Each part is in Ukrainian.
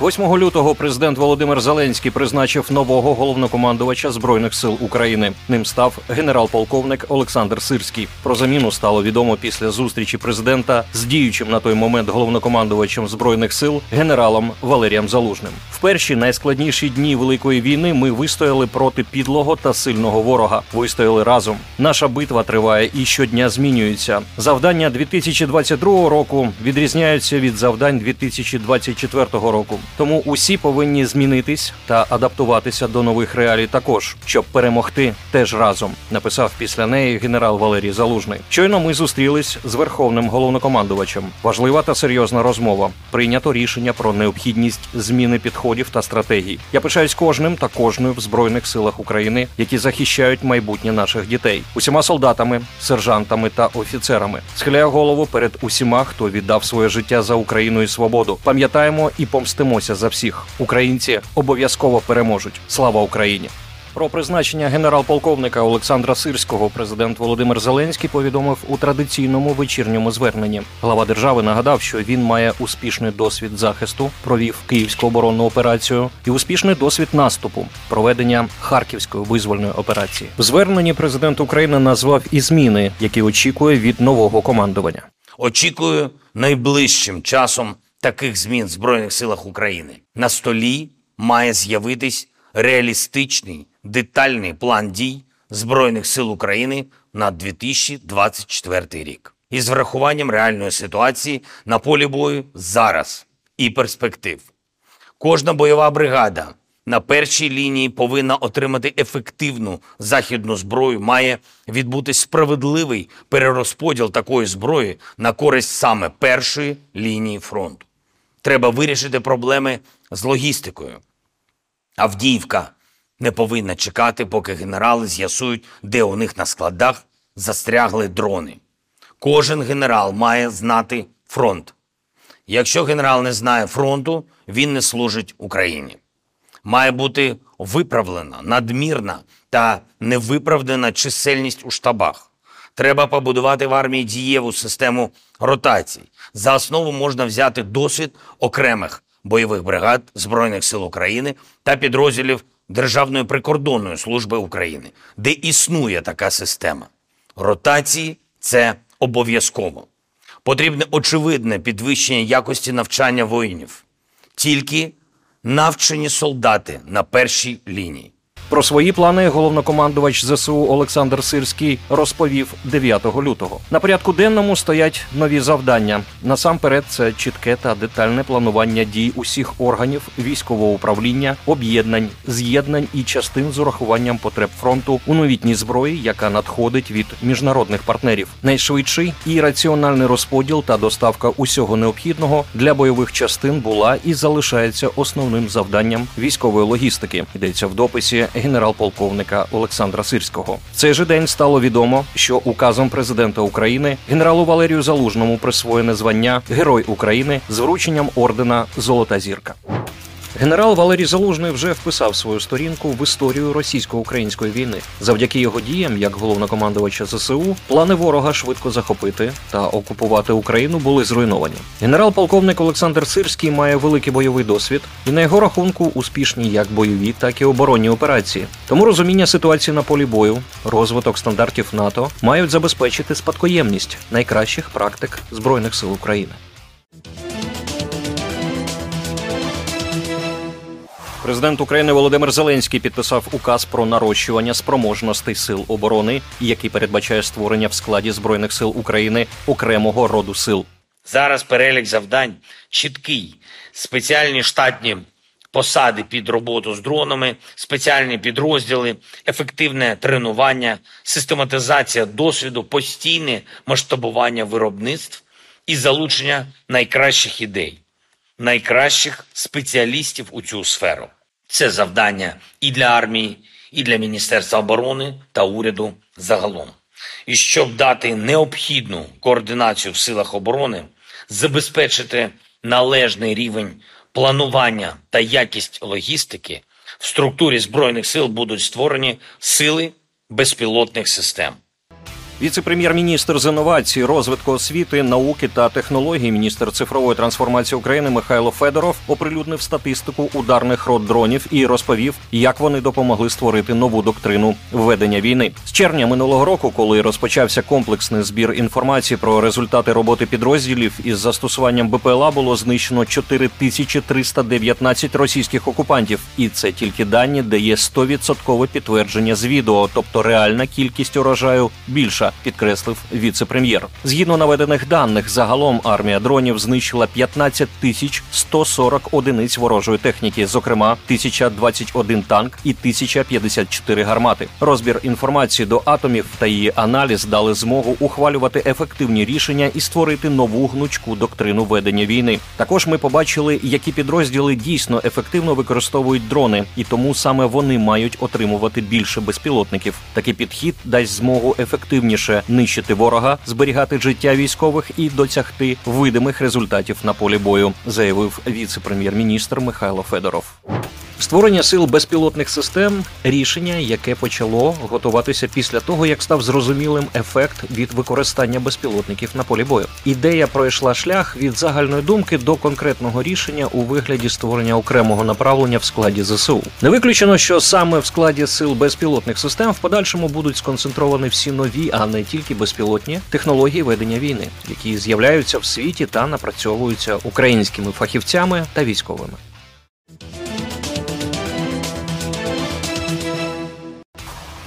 8 лютого президент Володимир Зеленський призначив нового головнокомандувача збройних сил України. Ним став генерал-полковник Олександр Сирський. Про заміну стало відомо після зустрічі президента з діючим на той момент головнокомандувачем збройних сил генералом Валерієм Залужним. В перші найскладніші дні великої війни ми вистояли проти підлого та сильного ворога. Вистояли разом. Наша битва триває і щодня змінюється. Завдання 2022 року відрізняються від завдань 2024 року. Тому усі повинні змінитись та адаптуватися до нових реалій також, щоб перемогти теж разом. Написав після неї генерал Валерій Залужний. Щойно ми зустрілись з верховним головнокомандувачем. Важлива та серйозна розмова. Прийнято рішення про необхідність зміни підходів та стратегій. Я пишаюсь кожним та кожною в збройних силах України, які захищають майбутнє наших дітей, усіма солдатами, сержантами та офіцерами. Схиляю голову перед усіма, хто віддав своє життя за Україну і свободу. Пам'ятаємо і помстимося за всіх. Українці обов'язково переможуть. Слава Україні! Про призначення генерал-полковника Олександра Сирського президент Володимир Зеленський повідомив у традиційному вечірньому зверненні. Глава держави нагадав, що він має успішний досвід захисту, провів київську оборонну операцію і успішний досвід наступу, проведення харківської визвольної операції. В зверненні президент України назвав і зміни, які очікує від нового командування. Очікую найближчим часом таких змін в Збройних силах України. На столі має з'явитись реалістичний детальний план дій Збройних сил України на 2024 рік із врахуванням реальної ситуації на полі бою зараз і перспектив. Кожна бойова бригада на першій лінії повинна отримати ефективну західну зброю. Має відбути справедливий перерозподіл такої зброї на користь саме першої лінії фронту. Треба вирішити проблеми з логістикою. Авдіївка не повинна чекати, поки генерали з'ясують, де у них на складах застрягли дрони. Кожен генерал має знати фронт. Якщо генерал не знає фронту, він не служить Україні. Має бути виправлена надмірна та невиправдана чисельність у штабах. Треба побудувати в армії дієву систему ротацій. За основу можна взяти досвід окремих бойових бригад Збройних сил України та підрозділів Державної прикордонної служби України, де існує така система. Ротації це обов'язково. Потрібне очевидне підвищення якості навчання воїнів. Тільки навчені солдати на першій лінії. Про свої плани головнокомандувач ЗСУ Олександр Сирський розповів 9 лютого. На порядку денному стоять нові завдання. Насамперед, це чітке та детальне планування дій усіх органів військового управління, об'єднань, з'єднань і частин з урахуванням потреб фронту у новітній зброї, яка надходить від міжнародних партнерів. Найшвидший і раціональний розподіл та доставка усього необхідного для бойових частин була і залишається основним завданням військової логістики. Йдеться в дописі генерал-полковника Олександра Сирського. В цей же день стало відомо, що указом президента України генералу Валерію Залужному присвоєне звання Герой України з врученням ордена Золота зірка. Генерал Валерій Залужний вже вписав свою сторінку в історію російсько-української війни. Завдяки його діям, як головнокомандувача ЗСУ, плани ворога швидко захопити та окупувати Україну були зруйновані. Генерал-полковник Олександр Сирський має великий бойовий досвід і на його рахунку успішні як бойові, так і оборонні операції. Тому розуміння ситуації на полі бою, розвиток стандартів НАТО мають забезпечити спадкоємність найкращих практик збройних сил України. Президент України Володимир Зеленський підписав указ про нарощування спроможностей сил оборони, який передбачає створення в складі збройних сил України окремого роду сил. Зараз перелік завдань чіткий. Спеціальні штатні посади під роботу з дронами, спеціальні підрозділи, ефективне тренування, систематизація досвіду, постійне масштабування виробництв і залучення найкращих ідей, найкращих спеціалістів у цю сферу. Це завдання і для армії, і для Міністерства оборони та уряду загалом. І щоб дати необхідну координацію в силах оборони, забезпечити належний рівень планування та якість логістики, в структурі збройних сил будуть створені сили безпілотних систем. Віце-прем'єр-міністр з інновацій, розвитку освіти, науки та технологій, міністр цифрової трансформації України Михайло Федоров оприлюднив статистику ударних рот дронів і розповів, як вони допомогли створити нову доктрину ведення війни. З червня минулого року, коли розпочався комплексний збір інформації про результати роботи підрозділів із застосуванням БПЛА, було знищено 4319 російських окупантів, і це тільки дані, де є 100% підтвердження з відео, тобто реальна кількість урожаю більша, підкреслив віце-прем'єр. Згідно наведених даних, загалом армія дронів знищила 15 тисяч 140 одиниць ворожої техніки, зокрема 1021 танк і 1054 гармати. Розбір інформації до атомів та її аналіз дали змогу ухвалювати ефективні рішення і створити нову гнучку доктрину ведення війни. Також ми побачили, які підрозділи дійсно ефективно використовують дрони, і тому саме вони мають отримувати більше безпілотників. Такий підхід дасть змогу ефективніше нищити ворога, зберігати життя військових і досягти видимих результатів на полі бою, заявив віце-прем'єр-міністр Михайло Федоров. Створення сил безпілотних систем рішення, яке почало готуватися після того, як став зрозумілим ефект від використання безпілотників на полі бою. Ідея пройшла шлях від загальної думки до конкретного рішення у вигляді створення окремого направлення в складі ЗСУ. Не виключено, що саме в складі сил безпілотних систем в подальшому будуть сконцентровані всі нові, а не тільки безпілотні технології ведення війни, які з'являються в світі та напрацьовуються українськими фахівцями та військовими.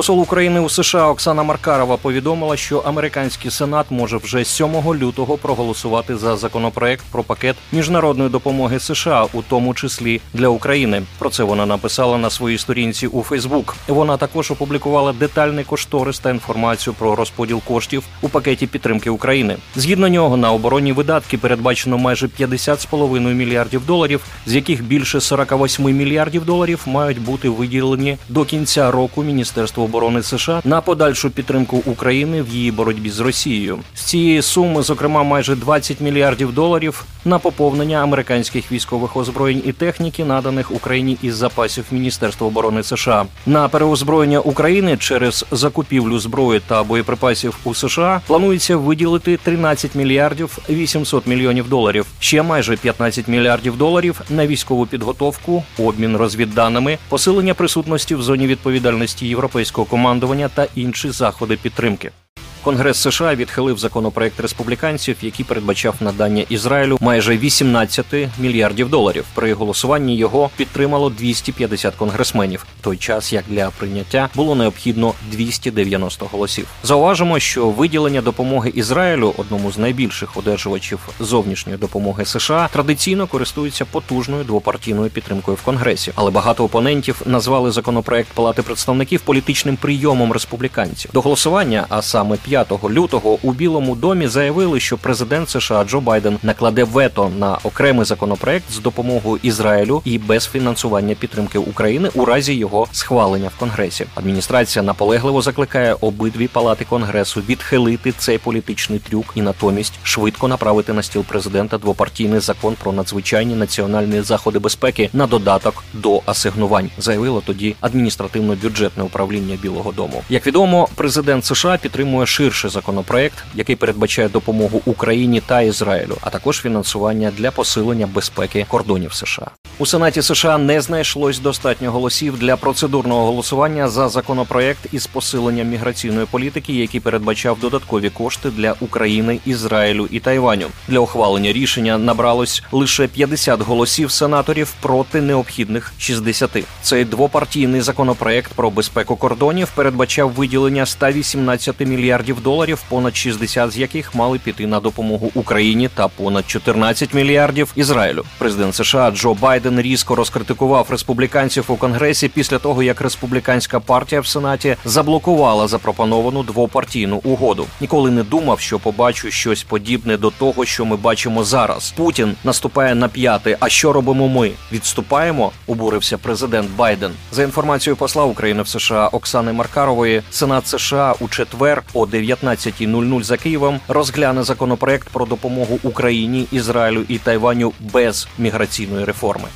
Посол України у США Оксана Маркарова повідомила, що американський сенат може вже 7 лютого проголосувати за законопроект про пакет міжнародної допомоги США, у тому числі для України. Про це вона написала на своїй сторінці у Фейсбук. Вона також опублікувала детальний кошторис та інформацію про розподіл коштів у пакеті підтримки України. Згідно нього на оборонні видатки передбачено майже 50,5 мільярдів доларів, з яких більше 48 мільярдів доларів мають бути виділені до кінця року міністерству оборони США на подальшу підтримку України в її боротьбі з Росією. З цієї суми, зокрема, майже 20 мільярдів доларів на поповнення американських військових озброєнь і техніки, наданих Україні із запасів Міністерства оборони США. На переозброєння України через закупівлю зброї та боєприпасів у США планується виділити 13 мільярдів 800 мільйонів доларів. Ще майже 15 мільярдів доларів на військову підготовку, обмін розвідданими, посилення присутності в зоні відповідальності європейського командування та інші заходи підтримки. Конгрес США відхилив законопроект республіканців, який передбачав надання Ізраїлю майже 18 мільярдів доларів. При голосуванні його підтримало 250 конгресменів, в той час як для прийняття було необхідно 290 голосів. Зауважимо, що виділення допомоги Ізраїлю, одному з найбільших одержувачів зовнішньої допомоги США, традиційно користується потужною двопартійною підтримкою в Конгресі, але багато опонентів назвали законопроект Палати представників політичним прийомом республіканців до голосування, а саме 5 лютого у Білому домі заявили, що президент США Джо Байден накладе вето на окремий законопроект з допомогою Ізраїлю і без фінансування підтримки України у разі його схвалення в Конгресі. Адміністрація наполегливо закликає обидві палати конгресу відхилити цей політичний трюк і натомість швидко направити на стіл президента двопартійний закон про надзвичайні національні заходи безпеки на додаток до асигнувань, заявило тоді адміністративно-бюджетне управління Білого Дому. Як відомо, президент США підтримує ширший законопроект, який передбачає допомогу Україні та Ізраїлю, а також фінансування для посилення безпеки кордонів США. У Сенаті США не знайшлось достатньо голосів для процедурного голосування за законопроект із посиленням міграційної політики, який передбачав додаткові кошти для України, Ізраїлю і Тайваню. Для ухвалення рішення набралось лише 50 голосів сенаторів проти необхідних 60. Цей двопартійний законопроект про безпеку кордонів передбачав виділення 118 мільярдів доларів, понад 60 з яких мали піти на допомогу Україні та понад 14 мільярдів Ізраїлю. Президент США Джо Байден різко розкритикував республіканців у конгресі після того, як республіканська партія в сенаті заблокувала запропоновану двопартійну угоду. Ніколи не думав, що побачу щось подібне до того, що ми бачимо зараз. Путін наступає на п'яти. А що робимо ми? Відступаємо? Обурився президент Байден. За інформацією посла України в США Оксани Маркарової, Сенат США у четвер о 19.00 за Києвом розгляне законопроект про допомогу Україні, Ізраїлю і Тайваню без міграційної реформи.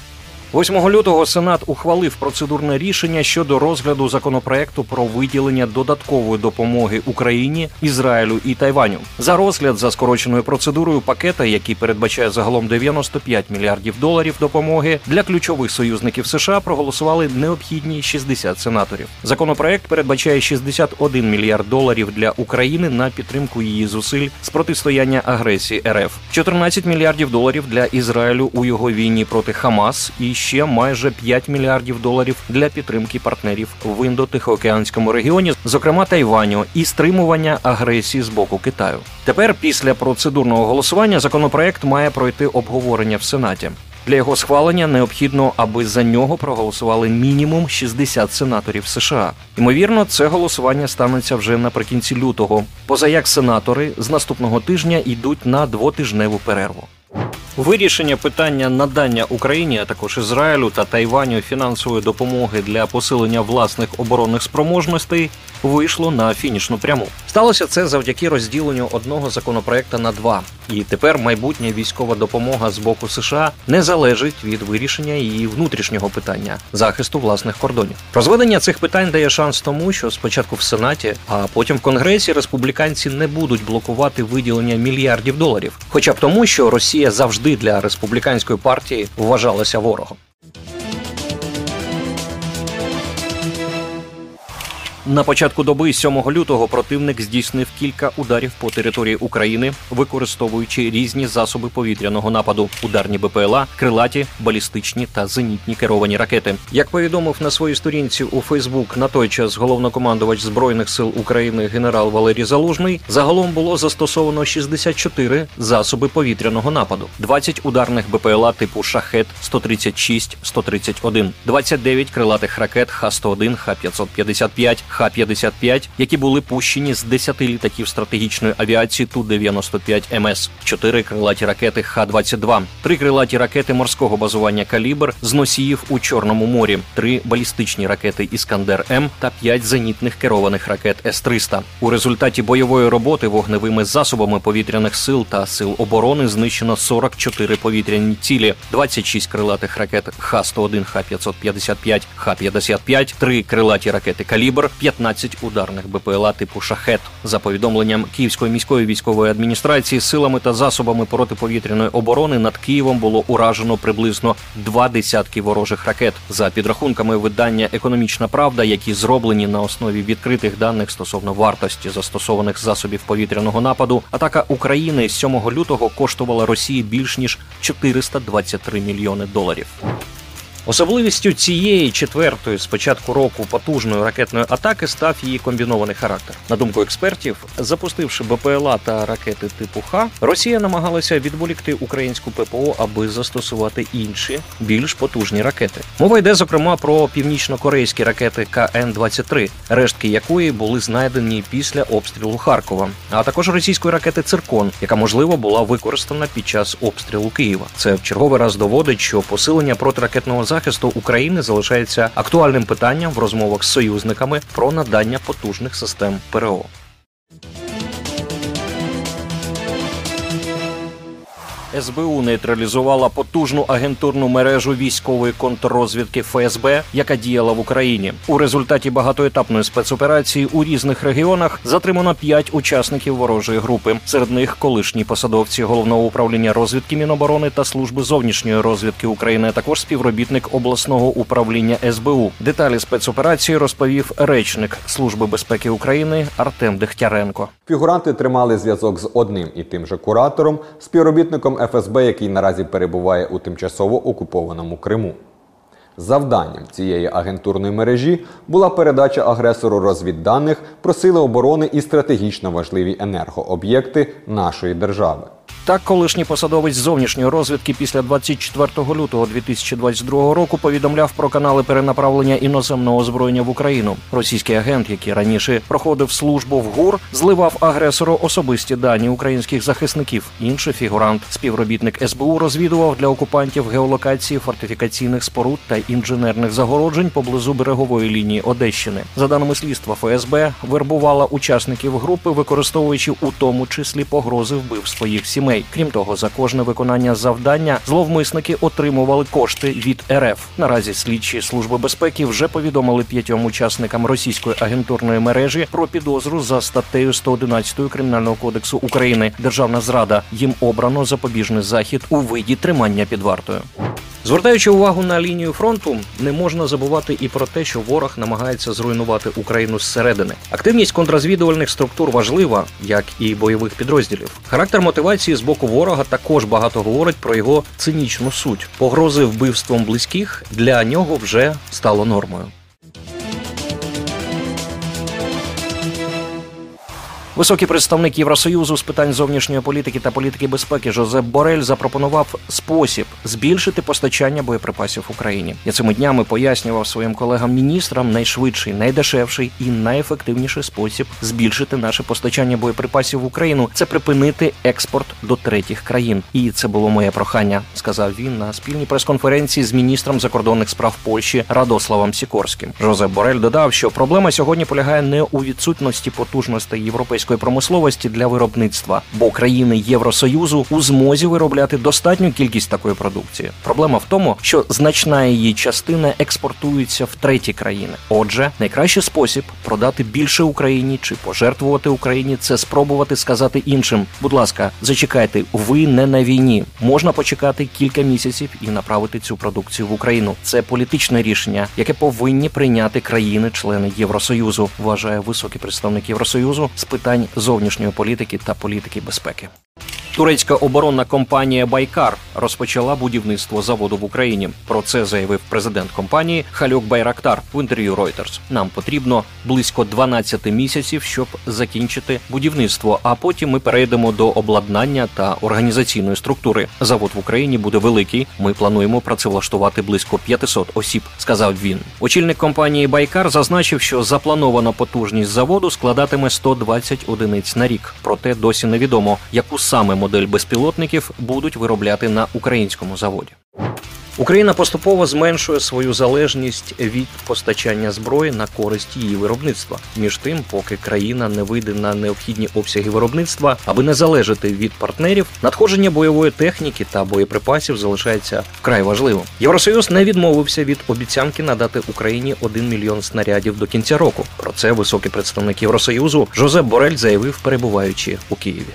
8 лютого Сенат ухвалив процедурне рішення щодо розгляду законопроекту про виділення додаткової допомоги Україні, Ізраїлю і Тайваню. За розгляд за скороченою процедурою пакета, який передбачає загалом 95 мільярдів доларів допомоги для ключових союзників США, проголосували необхідні 60 сенаторів. Законопроект передбачає 61 мільярд доларів для України на підтримку її зусиль з протистояння агресії РФ, 14 мільярдів доларів для Ізраїлю у його війні проти Хамас і ще майже 5 мільярдів доларів для підтримки партнерів в індо-тихоокеанському регіоні, зокрема Тайваню, і стримування агресії з боку Китаю. Тепер, після процедурного голосування, законопроект має пройти обговорення в Сенаті. Для його схвалення необхідно, аби за нього проголосували мінімум 60 сенаторів США. Ймовірно, це голосування станеться вже наприкінці лютого. Поза як сенатори з наступного тижня йдуть на двотижневу перерву. Вирішення питання надання Україні, а також Ізраїлю та Тайваню фінансової допомоги для посилення власних оборонних спроможностей вийшло на фінішну пряму. Сталося це завдяки розділенню одного законопроекта на два. І тепер майбутня військова допомога з боку США не залежить від вирішення її внутрішнього питання захисту власних кордонів. Розведення цих питань дає шанс тому, що спочатку в Сенаті, а потім в Конгресі республіканці не будуть блокувати виділення мільярдів доларів, хоча б тому, що Росія завжди для республіканської партії вважалася ворогом. На початку доби 7 лютого противник здійснив кілька ударів по території України, використовуючи різні засоби повітряного нападу: ударні БПЛА, крилаті, балістичні та зенітні керовані ракети. Як повідомив на своїй сторінці у Фейсбук на той час головнокомандувач збройних сил України генерал Валерій Залужний, загалом було застосовано 64 засоби повітряного нападу, 20 ударних БПЛА типу Шахет 136 131 29 крилатих ракет Х-101, Х-555, Х-55, які були пущені з 10 літаків стратегічної авіації Ту-95 МС, 4 крилаті ракети Х-22, 3 крилаті ракети морського базування «Калібр» з носіїв у Чорному морі, 3 балістичні ракети Іскандер М та 5 зенітних керованих ракет С-300. У результаті бойової роботи вогневими засобами повітряних сил та сил оборони знищено 44 повітряні цілі, 26 крилатих ракет Х-101, Х-555, Х-55, 3 крилаті ракети «Калібр», 15 ударних БПЛА типу шахет. За повідомленням Київської міської військової адміністрації, силами та засобами протиповітряної оборони над Києвом було уражено приблизно два десятки ворожих ракет. За підрахунками видання Економічна Правда, які зроблені на основі відкритих даних стосовно вартості застосованих засобів повітряного нападу, атака України 7 лютого коштувала Росії більш ніж 423 мільйони доларів. Особливістю цієї четвертої з початку року потужної ракетної атаки став її комбінований характер. На думку експертів, запустивши БПЛА та ракети типу Х, Росія намагалася відволікти українську ППО, аби застосувати інші більш потужні ракети. Мова йде зокрема про північно-корейські ракети КН-23, рештки якої були знайдені після обстрілу Харкова, а також російської ракети Циркон, яка можливо була використана під час обстрілу Києва. Це в черговий раз доводить, що посилення протиракетного захисту України залишається актуальним питанням в розмовах з союзниками про надання потужних систем ПРО. СБУ нейтралізувала потужну агентурну мережу військової контррозвідки ФСБ, яка діяла в Україні. У результаті багатоетапної спецоперації у різних регіонах затримано п'ять учасників ворожої групи. Серед них колишні посадовці головного управління розвідки Міноборони та служби зовнішньої розвідки України, а також співробітник обласного управління СБУ. Деталі спецоперації розповів речник Служби безпеки України Артем Дехтяренко. Фігуранти тримали зв'язок з одним і тим же куратором, співробітником ФСБ, який наразі перебуває у тимчасово окупованому Криму. Завданням цієї агентурної мережі була передача агресору розвідданих про сили оборони і стратегічно важливі енергооб'єкти нашої держави. Так, колишній посадовець зовнішньої розвідки після 24 лютого 2022 року повідомляв про канали перенаправлення іноземного озброєння в Україну. Російський агент, який раніше проходив службу в ГУР, зливав агресору особисті дані українських захисників. Інший фігурант, співробітник СБУ, розвідував для окупантів геолокації фортифікаційних споруд та інженерних загороджень поблизу берегової лінії Одещини. За даними слідства, ФСБ вербувала учасників групи, використовуючи у тому числі погрози вбивства їх сімей. Сімей. Крім того, за кожне виконання завдання зловмисники отримували кошти від РФ. Наразі слідчі служби безпеки вже повідомили п'ятьом учасникам російської агентурної мережі про підозру за статтею 111 кримінального кодексу України. Державна зрада їм обрано запобіжний захід у виді тримання під вартою. Звертаючи увагу на лінію фронту, не можна забувати і про те, що ворог намагається зруйнувати Україну зсередини. Активність контрозвідувальних структур важлива, як і бойових підрозділів. Характер мотивації з боку ворога також багато говорить про його цинічну суть. Погрози вбивством близьких для нього вже стало нормою. Високий представник Євросоюзу з питань зовнішньої політики та політики безпеки Жозеп Борель запропонував спосіб збільшити постачання боєприпасів Україні. Я цими днями пояснював своїм колегам-міністрам найшвидший, найдешевший і найефективніший спосіб збільшити наше постачання боєприпасів в Україну це припинити експорт до третіх країн. І це було моє прохання, сказав він на спільній прес-конференції з міністром закордонних справ Польщі Радославом Сікорським. Жозеп Борель додав, що проблема сьогодні полягає не у відсутності потужностей європейської промисловості для виробництва, бо країни Євросоюзу у змозі виробляти достатню кількість такої продукції. Проблема в тому, що значна її частина експортується в треті країни. Отже, найкращий спосіб продати більше Україні чи пожертвувати Україні це спробувати сказати іншим. Будь ласка, зачекайте, ви не на війні. Можна почекати кілька місяців і направити цю продукцію в Україну. Це політичне рішення, яке повинні прийняти країни-члени Євросоюзу. Вважає високий представник Євросоюзу з питань зовнішньої політики та політики безпеки. Турецька оборонна компанія Байкар розпочала будівництво заводу в Україні. Про це заявив президент компанії Халюк Байрактар в інтерв'ю Reuters. Нам потрібно близько 12 місяців, щоб закінчити будівництво. А потім ми перейдемо до обладнання та організаційної структури. Завод в Україні буде великий. Ми плануємо працевлаштувати близько 500 осіб. Сказав він. Очільник компанії Байкар зазначив, що запланована потужність заводу складатиме 120 одиниць на рік. Проте досі невідомо, яку саме модель безпілотників будуть виробляти на українському заводі. Україна поступово зменшує свою залежність від постачання зброї на користь її виробництва. Між тим, поки країна не вийде на необхідні обсяги виробництва, аби не залежати від партнерів, надходження бойової техніки та боєприпасів залишається вкрай важливим. Євросоюз не відмовився від обіцянки надати Україні 1 мільйон снарядів до кінця року. Про це високий представник Євросоюзу Жозеп Борель заявив, перебуваючи у Києві.